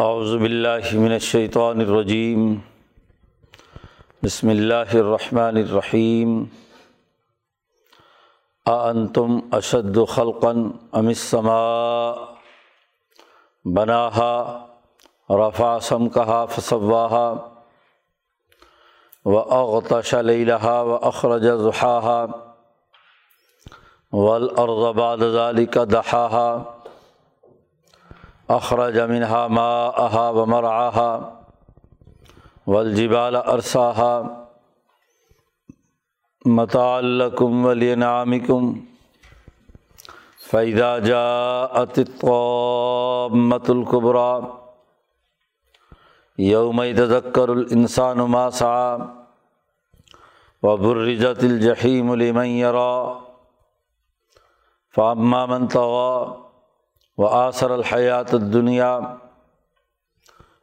اعوذ باللہ من الشیطان الرجیم۔ بسم اللہ الرحمن الرحیم۔ اانتم اشد خلقا ام السماء۔ بناها رفع سمكها فسواها واغطش ليلها واخرج ضحاها والارض بعد ذلك دحاها اخرج منها ماءها ومرعاها والجبال ارساها متاعا لكم ولانعامكم فإذا جاءت الطامة الكبرى يوم يتذكر الإنسان ما سعى وبرزت الجحيم لمن يرى فأما من طغى و وآثر الحياة الدنيا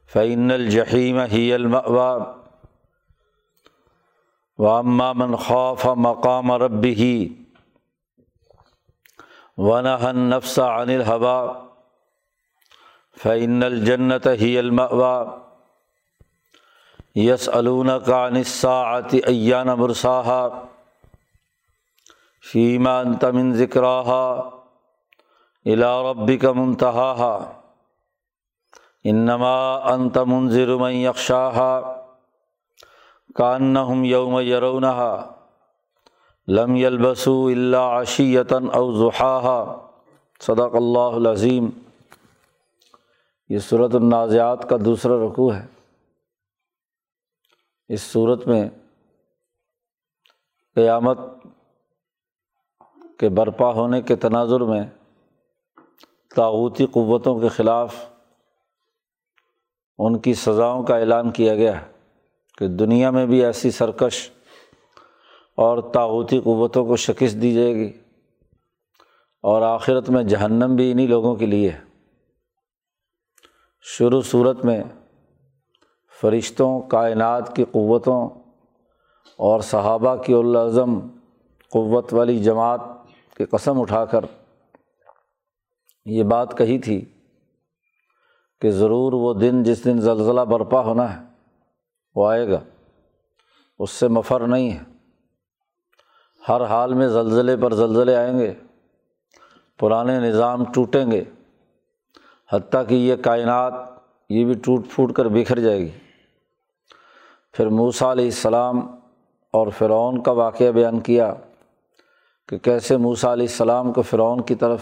فإن الجحيم هي المأوى وأما من خاف مقام ربه، ونهى النفس عن الهوى، فإن الجنة هي المأوى يسألونك عن الساعة أيان مرساها فيما أنت من ذكراها إلى ربك منتهاها. إنما أنت منذر من يخشاها. كأنهم يوم يرونها. لم يلبسوا إلا عشية أو ضحاها. صدق اللہ العظیم یہ صورت النازعات کا دوسرا رقوع ہے. اس صورت میں قیامت کے برپا ہونے کے تناظر میں تاغوتی قوتوں کے خلاف ان کی سزاؤں کا اعلان کیا گیا ہے کہ دنیا میں بھی ایسی سرکش اور تاغوتی قوتوں کو شکست دی جائے گی اور آخرت میں جہنم بھی انہیں لوگوں کے لیے ہے۔ شروع صورت میں فرشتوں، کائنات کی قوتوں اور صحابہ کی العظم قوت والی جماعت کی قسم اٹھا کر یہ بات کہی تھی کہ ضرور وہ دن جس دن زلزلہ برپا ہونا ہے، وہ آئے گا۔ اس سے مفر نہیں ہے۔ ہر حال میں زلزلے پر زلزلے آئیں گے، پرانے نظام ٹوٹیں گے، حتیٰ کہ یہ کائنات، یہ بھی ٹوٹ پھوٹ کر بکھر جائے گی۔ پھر موسیٰ علیہ السلام اور فرعون کا واقعہ بیان کیا کہ کیسے موسیٰ علیہ السلام کو فرعون کی طرف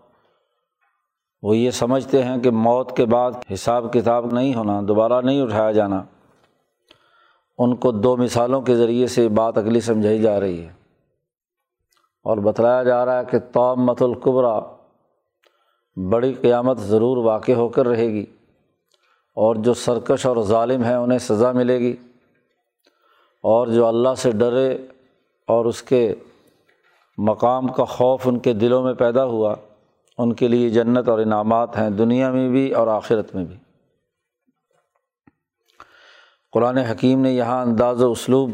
وہ یہ سمجھتے ہیں کہ موت کے بعد حساب کتاب نہیں ہونا، دوبارہ نہیں اٹھایا جانا۔ ان کو دو مثالوں کے ذریعے سے بات اگلی سمجھائی جا رہی ہے۔ اور بتلایا جا رہا ہے کہ تومت القبرا بڑی قیامت ضرور واقع ہو کر رہے گی اور جو سرکش اور ظالم ہیں انہیں سزا ملے گی۔ اور جو اللہ سے ڈرے اور اس کے مقام کا خوف ان کے دلوں میں پیدا ہوا ان کے لیے جنت اور انعامات ہیں، دنیا میں بھی اور آخرت میں بھی۔ قرآن حکیم نے یہاں انداز و اسلوب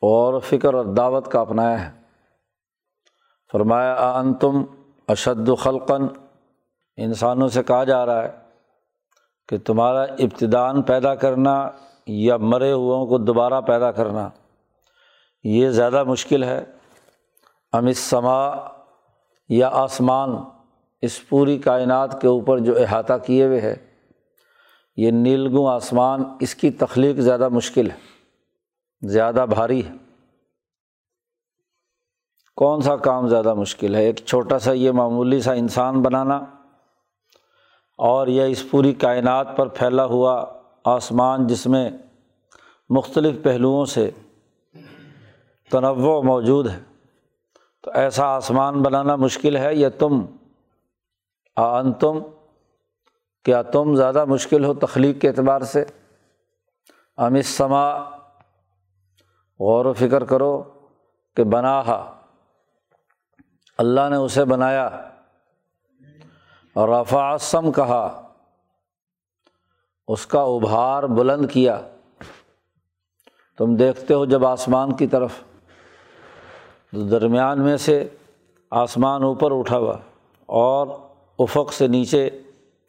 اور فکر اور دعوت کا اپنایا ہے۔ فرمایا ان تم اشد خلقن انسانوں سے کہا جا رہا ہے کہ تمہارا ابتدان پیدا کرنا یا مرے ہو کو دوبارہ پیدا کرنا، یہ زیادہ مشکل ہے۔ سما یا آسمان اس پوری کائنات کے اوپر جو احاطہ کیے ہوئے ہے، یہ نیلگوں آسمان، اس کی تخلیق زیادہ مشکل ہے، زیادہ بھاری ہے۔ کون سا کام زیادہ مشکل ہے؟ ایک چھوٹا سا یہ معمولی سا انسان بنانا اور یہ اس پوری کائنات پر پھیلا ہوا آسمان جس میں مختلف پہلوؤں سے تنوع موجود ہے۔ تو ایسا آسمان بنانا مشکل ہے یا تم آن تم کیا تم زیادہ مشکل ہو تخلیق کے اعتبار سے؟ امت سما غور و فکر کرو کہ بنا اللہ نے اسے بنایا۔ اور رفاسم کہا، اس کا ابھار بلند کیا۔ تم دیکھتے ہو جب آسمان کی طرف، درمیان میں سے آسمان اوپر اٹھا ہوا، اور افق سے نیچے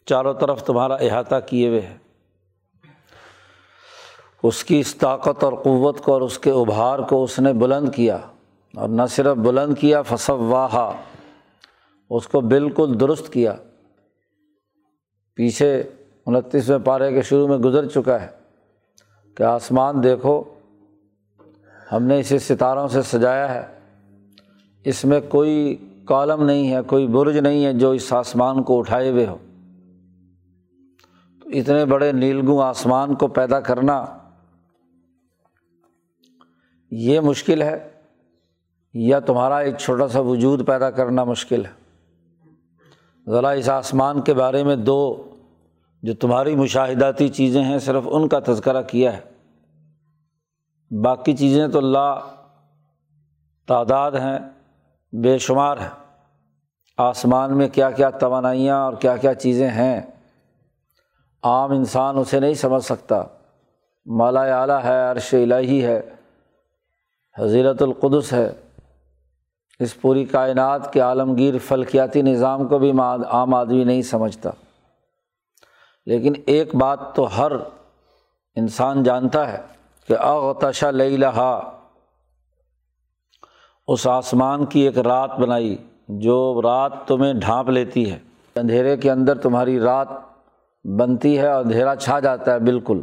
چاروں طرف تمہارا احاطہ کیے ہوئے ہے۔ اس کی اس طاقت اور قوت کو اور اس کے ابھار کو اس نے بلند کیا اور نہ صرف بلند کیا، فصواہا، اس کو بالکل درست کیا۔ پیچھے انتیسویں پارے کے شروع میں گزر چکا ہے کہ آسمان دیکھو، ہم نے اسے ستاروں سے سجایا ہے۔ اس میں کوئی کالم نہیں ہے، کوئی برج نہیں ہے جو اس آسمان کو اٹھائے ہوئے ہو۔ تو اتنے بڑے نیلگوں آسمان کو پیدا کرنا یہ مشکل ہے، یا تمہارا ایک چھوٹا سا وجود پیدا کرنا مشکل ہے۔ ذرا اس آسمان کے بارے میں دو جو تمہاری مشاہداتی چیزیں ہیں، صرف ان کا تذکرہ کیا ہے۔ باقی چیزیں تو اللہ تعداد ہیں۔ بے شمار ہیں آسمان میں کیا کیا توانائیاں اور کیا کیا چیزیں ہیں۔ عام انسان اسے نہیں سمجھ سکتا۔ مالا اعلیٰ ہے، عرش الہی ہے۔ حضیرت القدس ہے۔ اس پوری کائنات کے عالمگیر فلکیاتی نظام کو بھی عام آدمی نہیں سمجھتا۔ لیکن ایک بات تو ہر انسان جانتا ہے کہ اغتشا لئی لہا اس آسمان کی ایک رات بنائی جو رات تمہیں ڈھانپ لیتی ہے۔ اندھیرے کے اندر تمہاری رات بنتی ہے اور اندھیرا چھا جاتا ہے، بالکل۔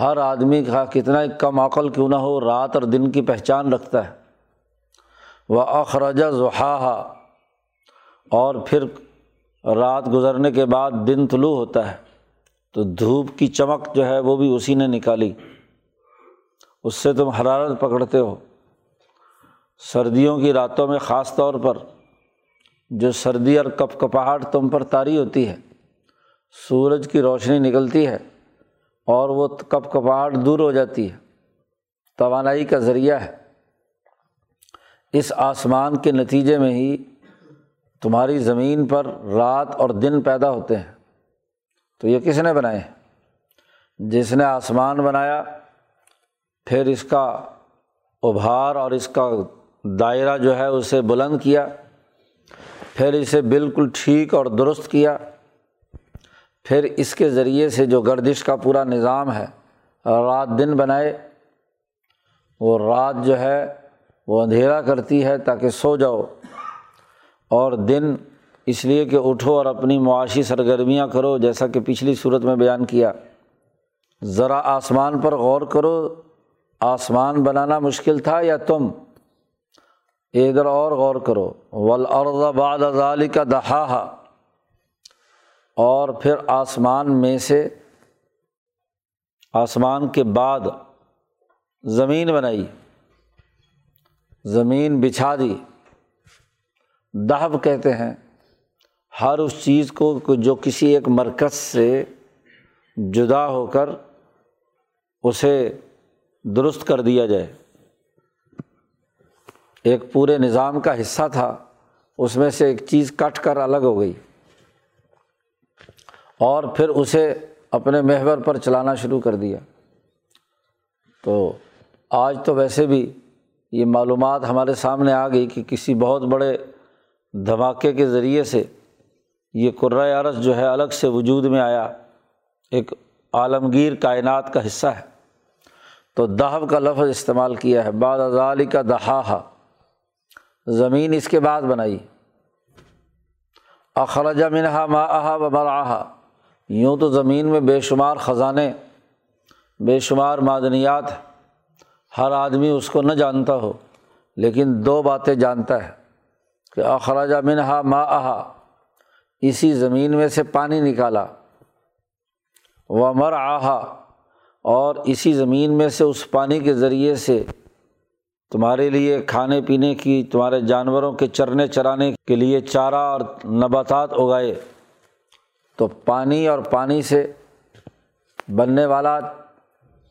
ہر آدمی کا کتنا کم عقل کیوں نہ ہو، رات اور دن کی پہچان رکھتا ہے۔ وہ اخرج ضحا اور پھر رات گزرنے کے بعد دن طلوع ہوتا ہے۔ تو دھوپ کی چمک جو ہے وہ بھی اسی نے نکالی۔ اس سے تم حرارت پکڑتے ہو۔ سردیوں کی راتوں میں خاص طور پر جو سردی اور کپ کپاہٹ تم پر تاری ہوتی ہے، سورج کی روشنی نکلتی ہے اور وہ کپ کپاہٹ دور ہو جاتی ہے۔ توانائی کا ذریعہ ہے۔ اس آسمان کے نتیجے میں ہی تمہاری زمین پر رات اور دن پیدا ہوتے ہیں۔ تو یہ کس نے بنائے؟ جس نے آسمان بنایا، پھر اس کا ابھار اور اس کا دائرہ جو ہے اسے بلند کیا، پھر اسے بالکل ٹھیک اور درست کیا۔ پھر اس کے ذریعے سے جو گردش کا پورا نظام ہے، رات دن بنائے۔ وہ رات جو ہے، وہ اندھیرا کرتی ہے تاکہ سو جاؤ۔ اور دن اس لیے کہ اٹھو اور اپنی معاشی سرگرمیاں کرو، جیسا کہ پچھلی صورت میں بیان کیا۔ ذرا آسمان پر غور کرو۔ آسمان بنانا مشکل تھا یا تم؟ ادھر اور غور کرو۔ ولعرض بعد ازالی کا دہا اور پھر آسمان میں سے آسمان کے بعد زمین بنائی۔ زمین بچھا دی۔ دہب کہتے ہیں۔ ہر اس چیز کو جو کسی ایک مرکز سے جدا ہو کر اسے درست کر دیا جائے۔ ایک پورے نظام کا حصہ تھا، اس میں سے ایک چیز کٹ کر الگ ہو گئی۔ اور پھر اسے اپنے محور پر چلانا شروع کر دیا۔ تو آج تو ویسے بھی یہ معلومات ہمارے سامنے آ گئی کہ کسی بہت بڑے دھماکے کے ذریعے سے یہ قرۂۂ عرض جو ہے الگ سے وجود میں آیا۔ ایک عالمگیر کائنات کا حصہ ہے۔ تو دہب کا لفظ استعمال کیا ہے۔ بعد ازالی کا دہا زمین اس کے بعد بنائی۔ اخراجہ منہا ما آہا و براہا یوں تو زمین میں بے شمار خزانے، بے شمار معدنیات، ہر آدمی اس کو نہ جانتا ہو، لیکن دو باتیں جانتا ہے کہ اخراجہ منہا ما آہا اسی زمین میں سے پانی نکالا۔ و مر آہا اور اسی زمین میں سے اس پانی کے ذریعے سے تمہارے لیے کھانے پینے کی، تمہارے جانوروں کے چرنے چرانے کے لیے چارہ اور نباتات اگائے۔ تو پانی اور پانی سے بننے والا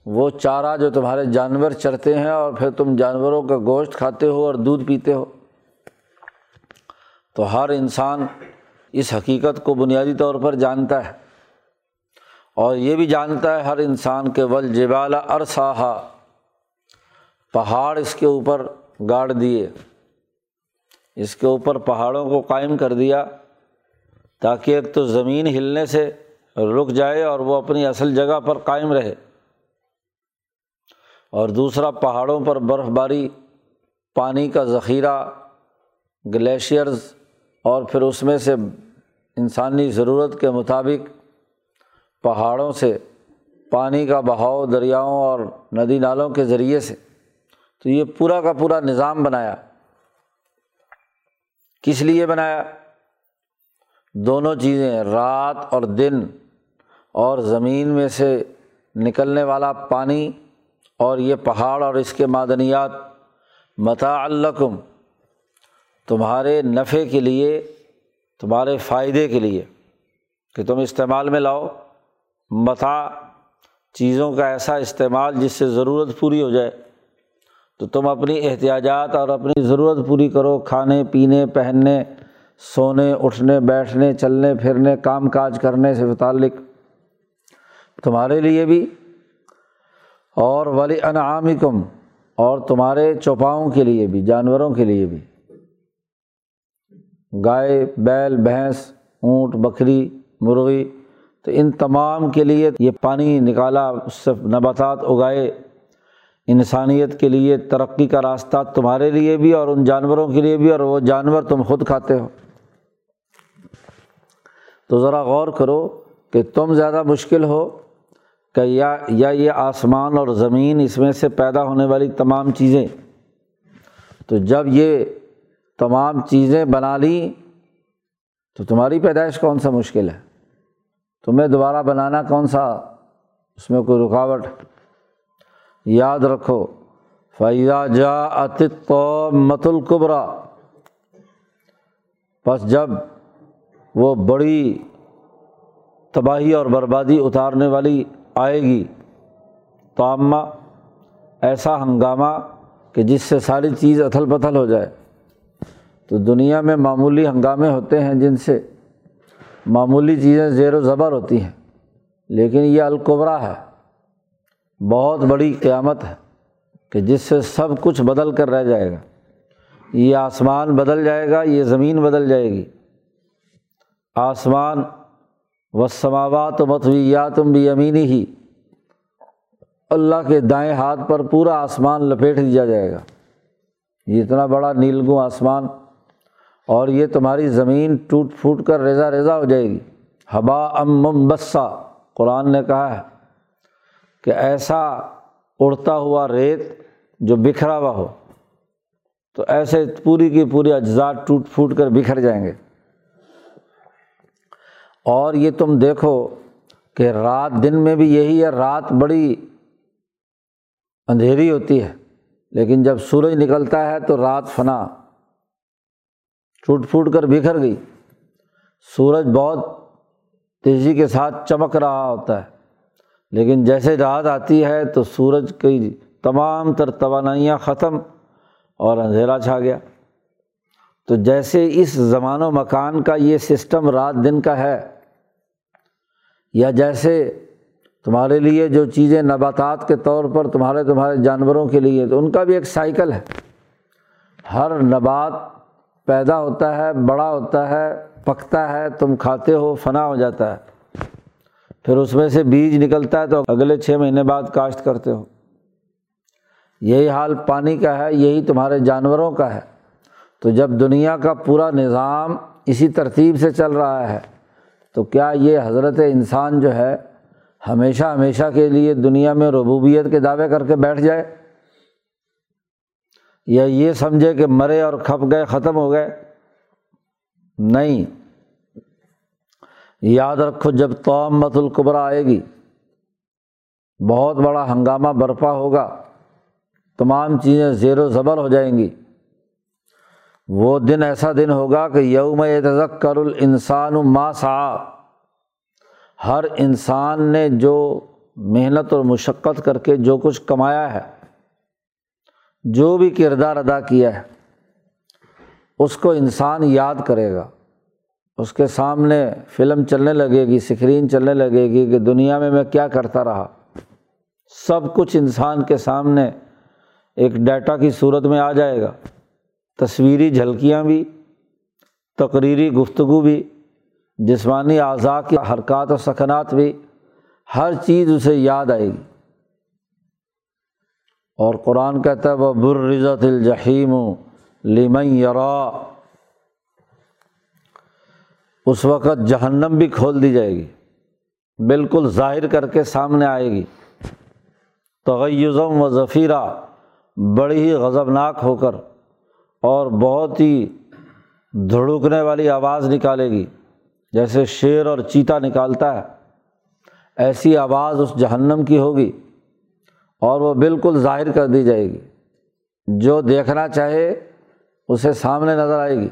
وہ چارہ جو تمہارے جانور چرتے ہیں اور پھر تم جانوروں کا گوشت کھاتے ہو اور دودھ پیتے ہو۔ تو ہر انسان اس حقیقت کو بنیادی طور پر جانتا ہے۔ اور یہ بھی جانتا ہے ہر انسان کے ول جبالا ارساہا پہاڑ اس کے اوپر گاڑ دیے، اس کے اوپر پہاڑوں کو قائم کر دیا تاکہ ایک تو زمین ہلنے سے رک جائے اور وہ اپنی اصل جگہ پر قائم رہے اور دوسرا پہاڑوں پر برف باری پانی کا ذخیرہ، گلیشیئرز اور پھر اس میں سے انسانی ضرورت کے مطابق پہاڑوں سے پانی کا بہاؤ دریاؤں اور ندی نالوں کے ذریعے سے۔ تو یہ پورا کا پورا نظام بنایا۔ کس لیے بنایا؟ دونوں چیزیں، رات اور دن، اور زمین میں سے نکلنے والا پانی اور یہ پہاڑ اور اس کے معدنیات۔ متا الکم تمہارے نفع کے لیے، تمہارے فائدے کے لیے کہ تم استعمال میں لاؤ۔ متا چیزوں کا ایسا استعمال جس سے ضرورت پوری ہو جائے۔ تو تم اپنی احتیاجات اور اپنی ضرورت پوری کرو، کھانے، پینے، پہننے، سونے، اٹھنے، بیٹھنے، چلنے، پھرنے، کام کاج کرنے سے متعلق۔ تمہارے لیے بھی۔ اور ولی انعام کم اور تمہارے چوپاؤں کے لیے بھی، جانوروں کے لیے بھی۔ گائے، بیل، بھینس، اونٹ، بکری، مرغی، تو ان تمام کے لیے یہ پانی نکالا، اس سے نباتات اگائے۔ انسانیت کے لیے ترقی کا راستہ تمہارے لیے بھی اور ان جانوروں کے لیے بھی اور وہ جانور تم خود کھاتے ہو۔ تو ذرا غور کرو کہ تم زیادہ مشکل ہو کہ یا یا یہ آسمان اور زمین اس میں سے پیدا ہونے والی تمام چیزیں۔ تو جب یہ تمام چیزیں بنا لیں تو تمہاری پیدائش کون سا مشکل ہے؟ تمہیں دوبارہ بنانا کون سا؟ اس میں کوئی رکاوٹ؟ یاد رکھو فیضا جا اتت مت القبرا بس جب وہ بڑی تباہی اور بربادی اتارنے والی آئے گی تو ایسا ہنگامہ کہ جس سے ساری چیز اتھل پتھل ہو جائے۔ تو دنیا میں معمولی ہنگامے ہوتے ہیں جن سے معمولی چیزیں زیر و زبر ہوتی ہیں، لیکن یہ القبرا ہے۔ بہت بڑی قیامت ہے کہ جس سے سب کچھ بدل کر رہ جائے گا۔ یہ آسمان بدل جائے گا، یہ زمین بدل جائے گی۔ آسمان و سماوات و متویات بھی امینی ہی اللہ کے دائیں ہاتھ پر پورا آسمان لپیٹ دیا جائے گا۔ یہ اتنا بڑا نیلگوں آسمان، اور یہ تمہاری زمین ٹوٹ پھوٹ کر ریزا ریزا ہو جائے گی۔ ہبا ام ممبسا قرآن نے کہا ہے۔ کہ ایسا اڑتا ہوا ریت جو بکھرا ہوا ہو، تو ایسے پوری کی پوری اجزاء ٹوٹ پھوٹ کر بکھر جائیں گے۔ اور یہ تم دیکھو کہ رات دن میں بھی یہی ہے، رات بڑی اندھیری ہوتی ہے، لیکن جب سورج نکلتا ہے تو رات فنا ٹوٹ پھوٹ کر بکھر گئی۔ سورج بہت تیزی کے ساتھ چمک رہا ہوتا ہے۔ لیکن جیسے رات آتی ہے تو سورج کی تمام تر توانائیاں ختم اور اندھیرا چھا گیا۔ تو جیسے اس زمان و مکان کا یہ سسٹم رات دن کا ہے، یا جیسے تمہارے لیے جو چیزیں نباتات کے طور پر تمہارے تمہارے جانوروں کے لیے، تو ان کا بھی ایک سائیکل ہے۔ ہر نبات پیدا ہوتا ہے، بڑا ہوتا ہے، پکتا ہے، تم کھاتے ہو، فنا ہو جاتا ہے۔ پھر اس میں سے بیج نکلتا ہے تو اگلے چھ مہینے بعد کاشت کرتے ہو۔ یہی حال پانی کا ہے، یہی تمہارے جانوروں کا ہے۔ تو جب دنیا کا پورا نظام اسی ترتیب سے چل رہا ہے، تو کیا یہ حضرت انسان جو ہے ہمیشہ ہمیشہ کے لیے دنیا میں ربوبیت کے دعوے کر کے بیٹھ جائے؟ یا یہ سمجھے کہ مرے اور کھپ گئے، ختم ہو گئے؟ نہیں۔ یاد رکھو جب تومت القبرا آئے گی، بہت بڑا ہنگامہ برپا ہوگا، تمام چیزیں زیر و زبر ہو جائیں گی۔ وہ دن ایسا دن ہوگا کہ یوم تذکر الانسان ما سا ہر انسان نے جو محنت اور مشقت کر کے جو کچھ کمایا ہے، جو بھی کردار ادا کیا ہے، اس کو انسان یاد کرے گا۔ اس کے سامنے فلم چلنے لگے گی، سکرین چلنے لگے گی کہ دنیا میں میں کیا کرتا رہا۔ سب کچھ انسان کے سامنے ایک ڈیٹا کی صورت میں آ جائے گا۔ تصویری جھلکیاں بھی، تقریری گفتگو بھی، جسمانی اعضاء کی حرکات و سکنات بھی، ہر چیز اسے یاد آئے گی۔ اور قرآن کہتا ہے وہ بررزت الجحیم لیمن یرا اس وقت جہنم بھی کھول دی جائے گی۔ بالکل ظاہر کر کے سامنے آئے گی۔ تغیزم و ذخیرہ بڑی ہی غضبناک ہو کر اور بہت ہی دھڑکنے والی آواز نکالے گی۔ جیسے شیر اور چیتا نکالتا ہے۔ ایسی آواز اس جہنم کی ہوگی اور وہ بالکل ظاہر کر دی جائے گی۔ جو دیکھنا چاہے، اسے سامنے نظر آئے گی۔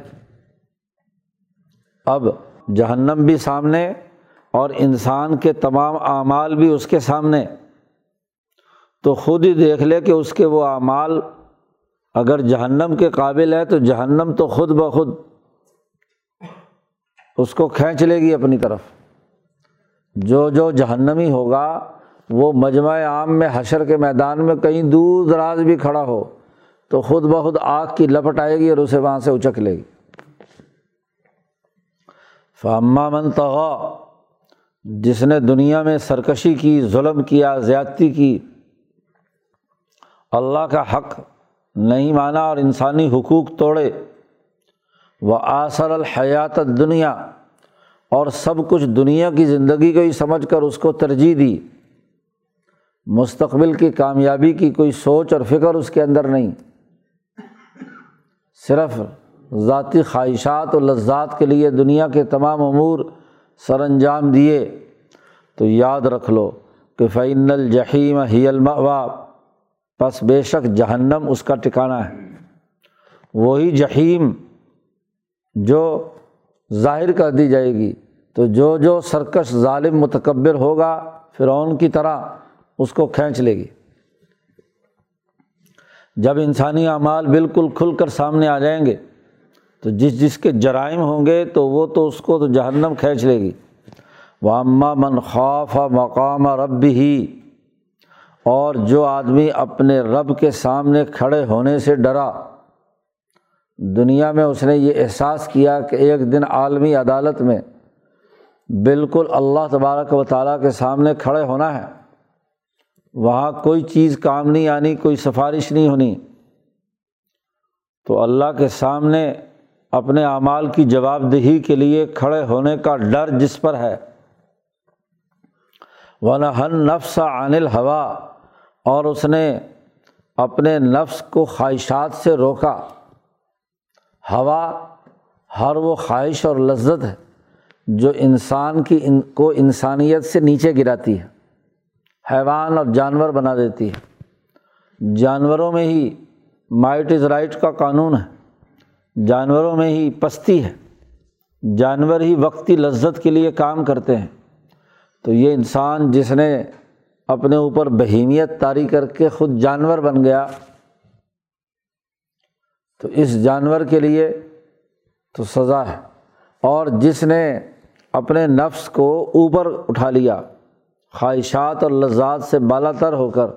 اب جہنم بھی سامنے اور انسان کے تمام اعمال بھی اس کے سامنے۔ تو خود ہی دیکھ لے کہ اس کے وہ اعمال اگر جہنم کے قابل ہے تو جہنم تو خود بخود اس کو کھینچ لے گی اپنی طرف۔ جو جو جہنمی ہوگا وہ مجمع عام میں حشر کے میدان میں کہیں دور دراز بھی کھڑا ہو تو خود بخود آگ کی لپٹ آئے گی اور اسے وہاں سے اچک لے گی۔ فامہ منتغا جس نے دنیا میں سرکشی کی، ظلم کیا، زیادتی کی، اللہ کا حق نہیں مانا اور انسانی حقوق توڑے وہ آثر الحیات دنیا اور سب کچھ دنیا کی زندگی کو ہی سمجھ کر اس کو ترجیح دی۔ مستقبل کی کامیابی کی کوئی سوچ اور فکر اس کے اندر نہیں۔ صرف ذاتی خواہشات و لذات کے لیے دنیا کے تمام امور سر انجام دیے۔ تو یاد رکھ لو کہ فعین الجحیم ہی الموا بس بے شک جہنم اس کا ٹکانا ہے۔ وہی جہیم جو ظاہر کر دی جائے گی۔ تو جو جو سرکش ظالم متکبر ہوگا، فرعون کی طرح اس کو کھینچ لے گی۔ جب انسانی اعمال بالکل کھل کر سامنے آ جائیں گے تو جس جس کے جرائم ہوں گے تو وہ تو اس کو تو جہنم کھینچ لے گی۔ وہ اماں من خوف مقام رب ہی اور جو آدمی اپنے رب کے سامنے کھڑے ہونے سے ڈرا، دنیا میں اس نے یہ احساس کیا کہ ایک دن عالمی عدالت میں بالکل اللہ تبارک و تعالیٰ کے سامنے کھڑے ہونا ہے۔ وہاں کوئی چیز کام نہیں آنی، کوئی سفارش نہیں ہونی۔ تو اللہ کے سامنے اپنے اعمال کی جواب دہی کے لیے کھڑے ہونے کا ڈر جس پر ہے۔ ون ہن نفس عن الحوا اور اس نے اپنے نفس کو خواہشات سے روکا۔ ہوا ہر وہ خواہش اور لذت ہے جو انسان کی ان، کو انسانیت سے نیچے گراتی ہے۔ حیوان اور جانور بنا دیتی ہے۔ جانوروں میں ہی مائٹ از رائٹ کا قانون ہے۔ جانوروں میں ہی پستی ہے۔ جانور ہی وقتی لذت کے لیے کام کرتے ہیں۔ تو یہ انسان جس نے اپنے اوپر بہیمیت طاری کر کے خود جانور بن گیا، تو اس جانور کے لیے تو سزا ہے۔ اور جس نے اپنے نفس کو اوپر اٹھا لیا، خواہشات اور لذات سے بالا تر ہو کر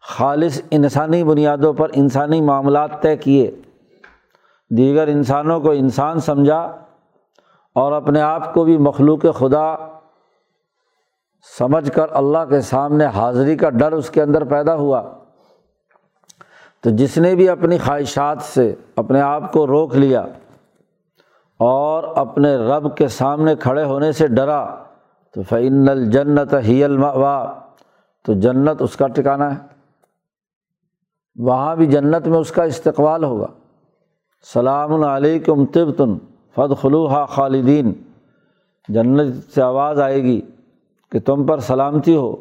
خالص انسانی بنیادوں پر انسانی معاملات طے کیے دیگر انسانوں کو انسان سمجھا اور اپنے آپ کو بھی مخلوق خدا سمجھ کر اللہ کے سامنے حاضری کا ڈر اس کے اندر پیدا ہوا۔ تو جس نے بھی اپنی خواہشات سے اپنے آپ کو روک لیا اور اپنے رب کے سامنے کھڑے ہونے سے ڈرا، تو فعن الجنت ہی الما تو جنت اس کا ٹکانا ہے۔ وہاں بھی جنت میں اس کا استقبال ہوگا۔ سلام علیکم طبتن فد خلوحا خالدین۔ جنت سے آواز آئے گی کہ تم پر سلامتی ہو۔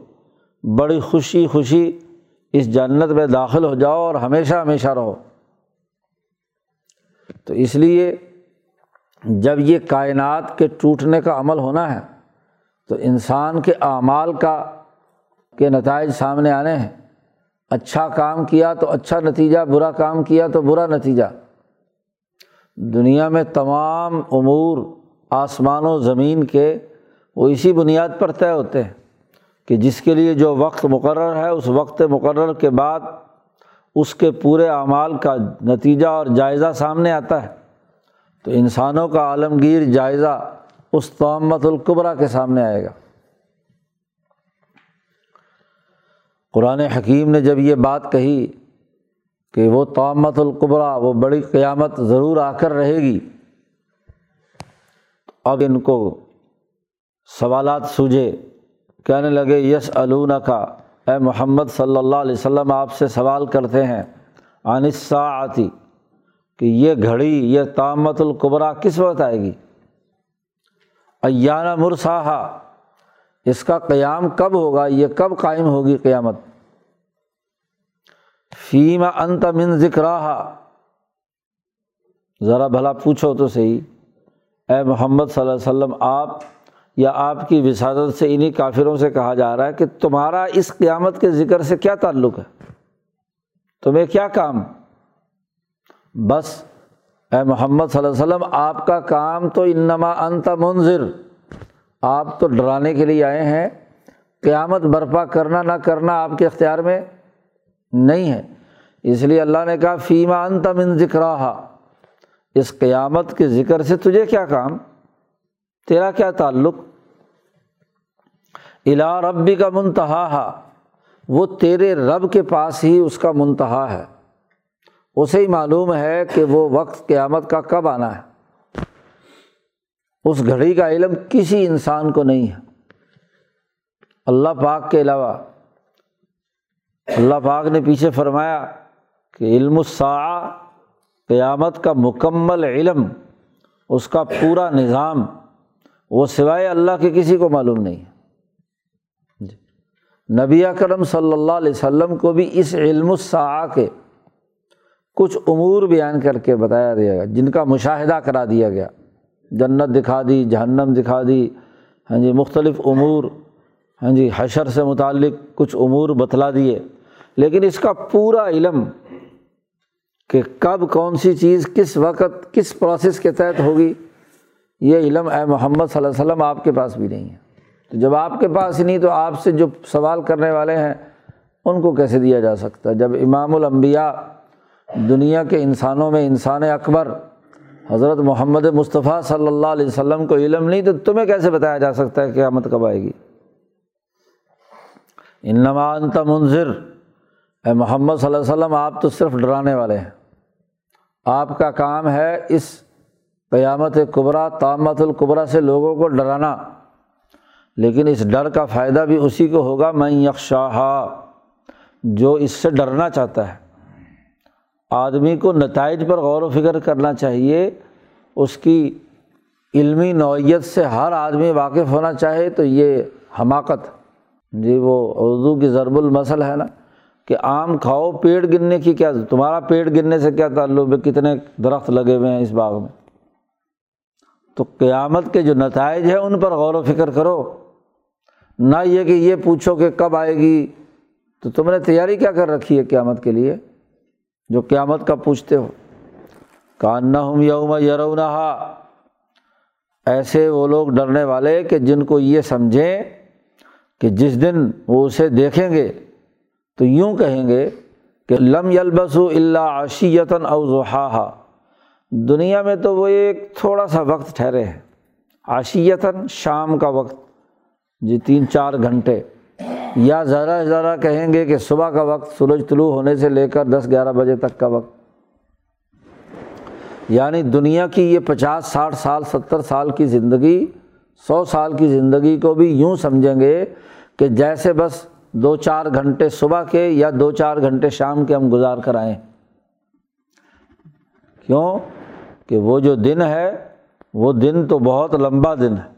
بڑی خوشی خوشی اس جنت میں داخل ہو جاؤ اور ہمیشہ ہمیشہ رہو۔ تو اس لیے جب یہ کائنات کے ٹوٹنے کا عمل ہونا ہے تو انسان کے اعمال کا کے نتائج سامنے آنے ہیں۔ اچھا کام کیا تو اچھا نتیجہ، برا کام کیا تو برا نتیجہ۔ دنیا میں تمام امور آسمان و زمین کے وہ اسی بنیاد پر طے ہوتے ہیں کہ جس کے لیے جو وقت مقرر ہے، اس وقت مقرر کے بعد اس کے پورے اعمال کا نتیجہ اور جائزہ سامنے آتا ہے۔ تو انسانوں کا عالمگیر جائزہ اس تومت القبرا کے سامنے آئے گا۔ قرآن حکیم نے جب یہ بات کہی کہ وہ تومت القبرا، وہ بڑی قیامت ضرور آ کر رہے گی۔ اب ان کو سوالات سوجھے کہنے لگے یس علون کا اے محمد صلی اللہ علیہ وسلم، آپ سے سوال کرتے ہیں۔ انسا آتی کہ یہ گھڑی، یہ تامت القبرا کس وقت آئے گی؟ ایانہ مرساہا، اس کا قیام کب ہوگا؟ یہ کب قائم ہوگی قیامت؟ فیم انت من ذکر ذرا بھلا پوچھو تو صحیح۔ اے محمد صلی اللہ علیہ وسلم، آپ یا آپ کی وسادت سے انہیں کافروں سے کہا جا رہا ہے کہ تمہارا اس قیامت کے ذکر سے کیا تعلق ہے؟ تمہیں کیا کام؟ بس، اے محمد صلی اللہ علیہ وسلم، آپ کا کام تو انما انت منظر آپ تو ڈرانے کے لیے آئے ہیں۔ قیامت برپا کرنا نہ کرنا آپ کے اختیار میں نہیں ہے۔ اس لیے اللہ نے کہا، فیما انت من ذکر اس قیامت کے ذکر سے تجھے کیا کام؟ تیرا کیا تعلق؟ الا ربی کا منتہا وہ تیرے رب کے پاس ہی اس کا منتہا ہے۔ اسے ہی معلوم ہے کہ وہ وقت قیامت کا کب آنا ہے۔ اس گھڑی کا علم کسی انسان کو نہیں ہے۔ اللہ پاک کے علاوہ اللہ پاک نے پیچھے فرمایا کہ علم الساع قیامت کا مکمل علم، اس کا پورا نظام، وہ سوائے اللہ کے کسی کو معلوم نہیں۔ ہے جی۔ نبی اکرم صلی اللہ علیہ وسلم کو بھی اس علم الساع کے کچھ امور بیان کر کے بتایا دیا گیا، جن کا مشاہدہ کرا دیا گیا۔ جنت دکھا دی، جہنم دکھا دی ہاں جی مختلف امور ہاں جی حشر سے متعلق کچھ امور بتلا دیے۔ لیکن اس کا پورا علم کہ کب کون سی چیز کس وقت کس پروسیس کے تحت ہوگی، یہ علم اے محمد صلی اللہ علیہ وسلم آپ کے پاس بھی نہیں ہے۔ تو جب آپ کے پاس نہیں تو آپ سے جو سوال کرنے والے ہیں، ان کو کیسے دیا جا سکتا؟ ہے جب امام الانبیاء دنیا کے انسانوں میں انسان اکبر حضرت محمد مصطفیٰ صلی اللہ علیہ وسلم کو علم نہیں، تو تمہیں کیسے بتایا جا سکتا ہے قیامت کب آئے گی؟ انما انت منظر اے محمد صلی اللہ علیہ وسلم، آپ تو صرف ڈرانے والے ہیں۔ آپ کا کام ہے اس قیامت قبرا تامت القبرا سے لوگوں کو ڈرانا۔ لیکن اس ڈر کا فائدہ بھی اسی کو ہوگا میں یکشاہ جو اس سے ڈرنا چاہتا ہے۔ آدمی کو نتائج پر غور و فکر کرنا چاہیے۔ اس کی علمی نوعیت سے ہر آدمی واقف ہونا چاہے تو یہ حماقت۔ جی وہ اردو کی ضرب المسل ہے نا۔ کہ آم کھاؤ، پیڑ گرنے کی کیا تمہارا پیڑ گرنے سے کیا تعلق ہے؟ کتنے درخت لگے ہوئے ہیں اس باغ میں؟ تو قیامت کے جو نتائج ہیں، ان پر غور و فکر کرو۔ نہ یہ کہ یہ پوچھو کہ کب آئے گی۔ تو تم نے تیاری کیا کر رکھی ہے قیامت کے لیے؟ جو قیامت کا پوچھتے ہو۔ کان ہم یوم یرونا ایسے وہ لوگ ڈرنے والے کہ جن کو یہ سمجھیں کہ جس دن وہ اسے دیکھیں گے تو یوں کہیں گے کہ لم یلبس اللہ عشیتاً اوضحا دنیا میں تو وہ ایک تھوڑا سا وقت ٹھہرے ہیں۔ عشیتاً شام کا وقت جی تین چار گھنٹے۔ یا ذرا ذرا کہیں گے کہ صبح کا وقت، سورج طلوع ہونے سے لے کر دس گیارہ بجے تک کا وقت۔ یعنی دنیا کی یہ پچاس، ساٹھ سال، ستر سال کی زندگی، سو سال کی زندگی کو بھی یوں سمجھیں گے کہ جیسے بس دو چار گھنٹے صبح کے یا دو چار گھنٹے شام کے ہم گزار کر آئیں کیوں؟ کہ وہ جو دن ہے، وہ دن تو بہت لمبا دن ہے۔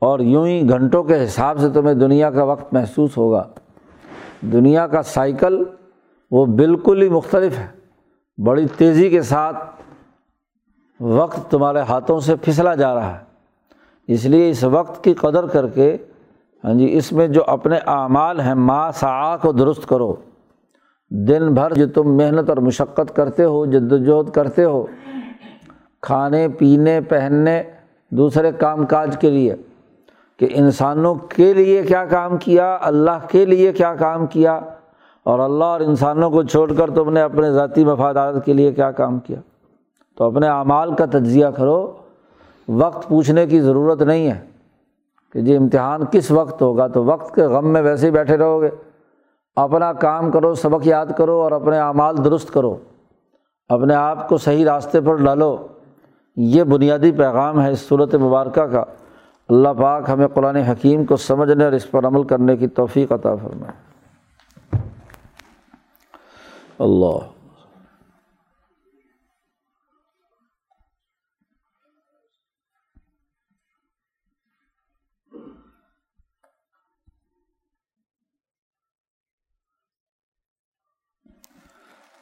اور یوں ہی گھنٹوں کے حساب سے تمہیں دنیا کا وقت محسوس ہوگا۔ دنیا کا سائیکل وہ بالکل ہی مختلف ہے۔ بڑی تیزی کے ساتھ وقت تمہارے ہاتھوں سے پھسلا جا رہا ہے۔ اس لیے اس وقت کی قدر کر کے ہاں جی اس میں جو اپنے اعمال ہیں ماں سا کو درست کرو۔ دن بھر جو تم محنت اور مشقت کرتے ہو، جد وجہد کرتے ہو، کھانے، پینے، پہننے، دوسرے کام کاج کے لیے، کہ انسانوں کے لیے کیا کام کیا، اللہ کے لیے کیا کام کیا، اور اللہ اور انسانوں کو چھوڑ کر تم نے اپنے ذاتی مفادات کے لیے کیا کام کیا۔ تو اپنے اعمال کا تجزیہ کرو۔ وقت پوچھنے کی ضرورت نہیں ہے۔ کہ جی امتحان کس وقت ہوگا تو وقت کے غم میں ویسے ہی بیٹھے رہو گے۔ اپنا کام کرو، سبق یاد کرو اور اپنے اعمال درست کرو۔ اپنے آپ کو صحیح راستے پر ڈالو یہ بنیادی پیغام ہے اس صورت مبارکہ کا۔ اللہ پاک ہمیں قرآن حکیم کو سمجھنے اور اس پر عمل کرنے کی توفیق عطا فرمائے۔ اللہ۔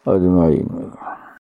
اجمعین۔